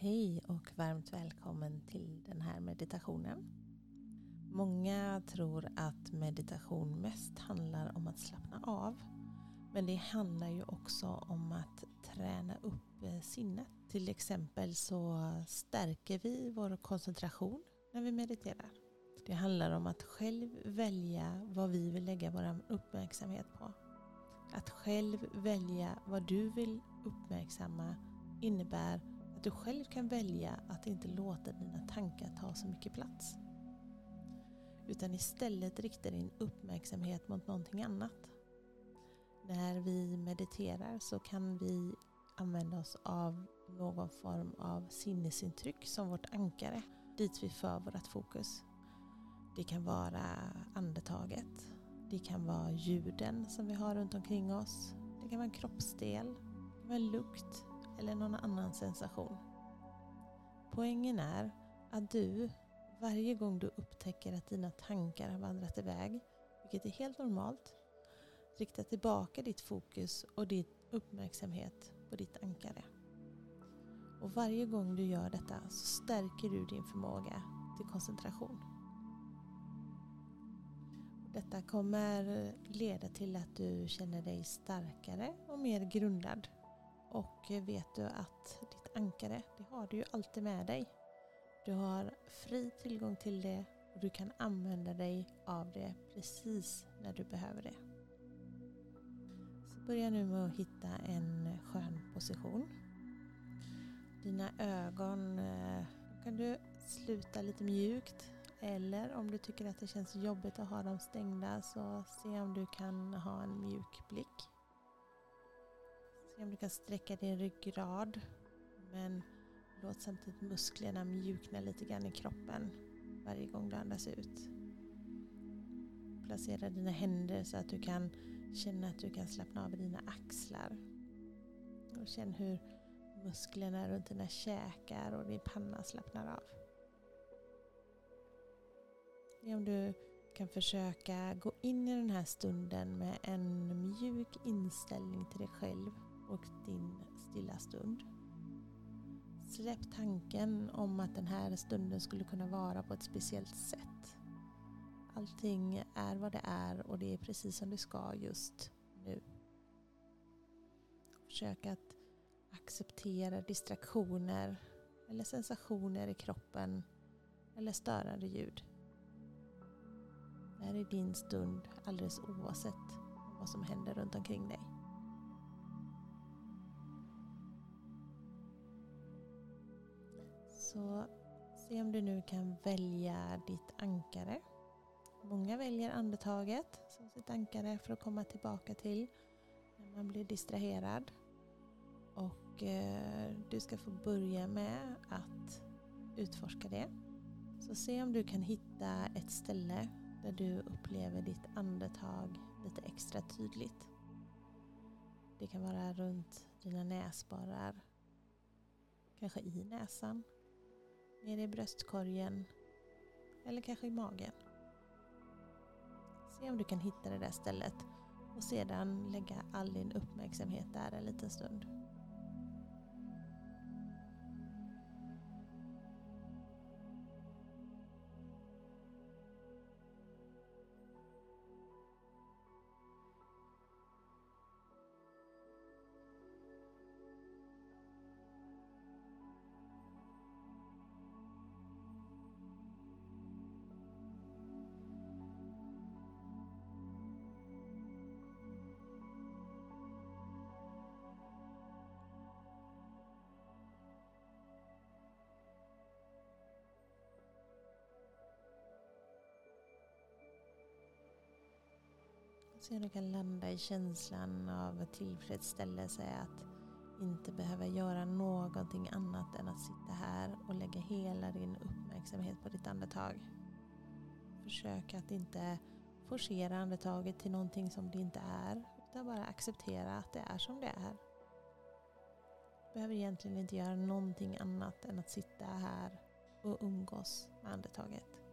Hej och varmt välkommen till den här meditationen. Många tror att meditation mest handlar om att slappna av. Men det handlar ju också om att träna upp sinnet. Till exempel så stärker vi vår koncentration när vi mediterar. Det handlar om att själv välja vad vi vill lägga vår uppmärksamhet på. Att själv välja vad du vill uppmärksamma innebär du själv kan välja att inte låta dina tankar ta så mycket plats. Utan istället rikta din uppmärksamhet mot någonting annat. När vi mediterar så kan vi använda oss av någon form av sinnesintryck som vårt ankare dit vi för vårt fokus. Det kan vara andetaget. Det kan vara ljuden som vi har runt omkring oss. Det kan vara en kroppsdel. Det kan vara en lukt eller någon annan sensation. Poängen är att du varje gång du upptäcker att dina tankar har vandrat iväg, vilket är helt normalt, riktar tillbaka ditt fokus och din uppmärksamhet på ditt ankare. Och varje gång du gör detta så stärker du din förmåga till koncentration. Detta kommer leda till att du känner dig starkare och mer grundad. Och vet du att ditt ankare, det har du ju alltid med dig. Du har fri tillgång till det och du kan använda dig av det precis när du behöver det. Så börja nu med att hitta en skön position. Dina ögon eh, kan du sluta lite mjukt eller om du tycker att det känns jobbigt att ha dem stängda så se om du kan ha en mjuk blick. Se om du kan sträcka din ryggrad men låt samtidigt musklerna mjukna lite grann i kroppen varje gång du andas ut. Placera dina händer så att du kan känna att du kan slappna av i dina axlar. Och känn hur musklerna runt dina käkar och din panna slappnar av. Om du kan försöka gå in i den här stunden med en mjuk inställning till dig själv och din stilla stund. Släpp tanken om att den här stunden skulle kunna vara på ett speciellt sätt. Allting är vad det är och det är precis som det ska just nu. Försök att acceptera distraktioner eller sensationer i kroppen eller störande ljud. Det här är din stund alldeles oavsett vad som händer runt omkring dig. Så se om du nu kan välja ditt ankare. Många väljer andetaget som sitt ankare för att komma tillbaka till när man blir distraherad. Och eh, du ska få börja med att utforska det. Så se om du kan hitta ett ställe där du upplever ditt andetag lite extra tydligt. Det kan vara runt dina näsborrar, kanske i näsan, nere i bröstkorgen eller kanske i magen. Se om du kan hitta det där stället och sedan lägga all din uppmärksamhet där en liten stund. Se om du kan landa i känslan av tillfredsställelse att inte behöva göra någonting annat än att sitta här och lägga hela din uppmärksamhet på ditt andetag. Försök att inte forcera andetaget till någonting som det inte är utan bara acceptera att det är som det är. Du behöver egentligen inte göra någonting annat än att sitta här och umgås med andetaget.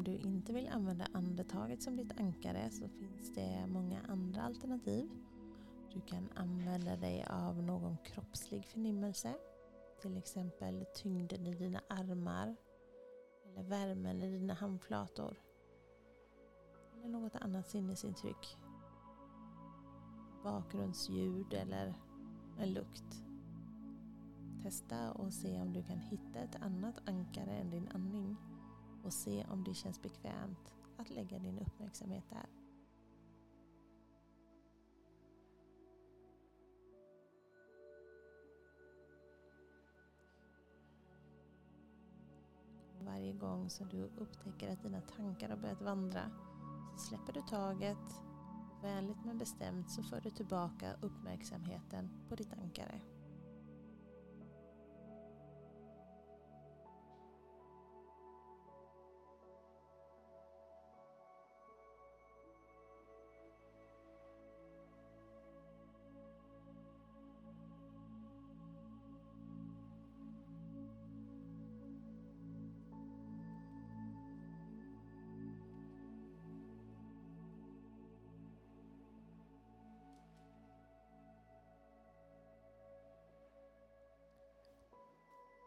Om du inte vill använda andetaget som ditt ankare så finns det många andra alternativ. Du kan använda dig av någon kroppslig förnimmelse. Till exempel tyngden i dina armar eller värmen i dina handflator. Eller något annat sinnesintryck. Bakgrundsljud eller en lukt. Testa och se om du kan hitta ett annat ankare än din andning och se om det känns bekvämt att lägga din uppmärksamhet där. Varje gång som du upptäcker att dina tankar har börjat vandra så släpper du taget vänligt men bestämt så för du tillbaka uppmärksamheten på ditt ankare.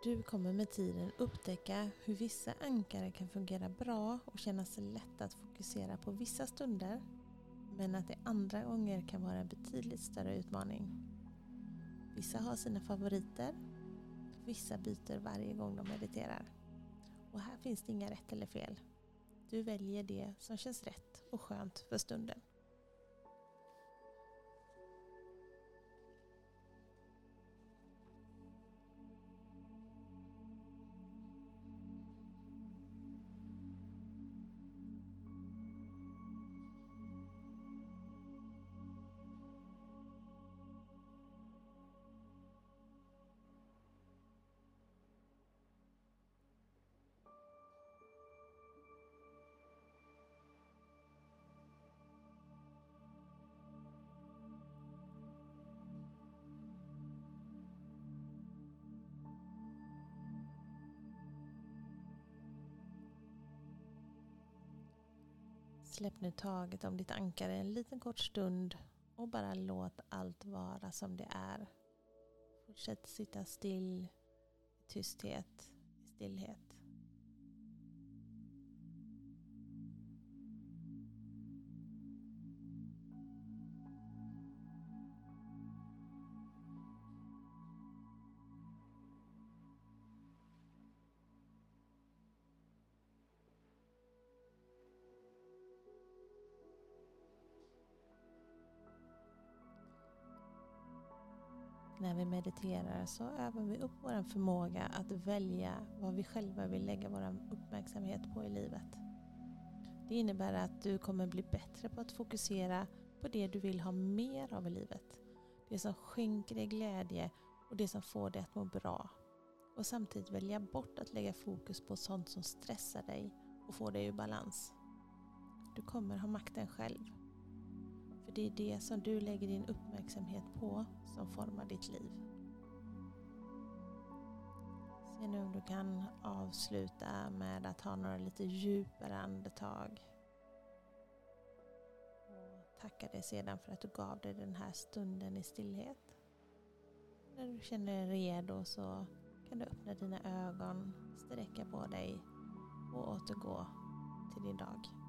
Du kommer med tiden upptäcka hur vissa ankare kan fungera bra och kännas lätt att fokusera på vissa stunder. Men att det andra gånger kan vara en betydligt större utmaning. Vissa har sina favoriter. Vissa byter varje gång de mediterar. Och här finns det inga rätt eller fel. Du väljer det som känns rätt och skönt för stunden. Släpp nu taget om ditt ankare en liten kort stund och bara låt allt vara som det är. Fortsätt sitta still, i tysthet, i stillhet. När vi mediterar så övar vi upp vår förmåga att välja vad vi själva vill lägga vår uppmärksamhet på i livet. Det innebär att du kommer bli bättre på att fokusera på det du vill ha mer av i livet. Det som skänker dig glädje och det som får dig att må bra. Och samtidigt välja bort att lägga fokus på sånt som stressar dig och får dig ur balans. Du kommer ha makten själv. För det är det som du lägger din uppmärksamhet på som formar ditt liv. Se nu om du kan avsluta med att ha några lite djupare andetag. Och tacka dig sedan för att du gav dig den här stunden i stillhet. När du känner dig redo så kan du öppna dina ögon, sträcka på dig och återgå till din dag.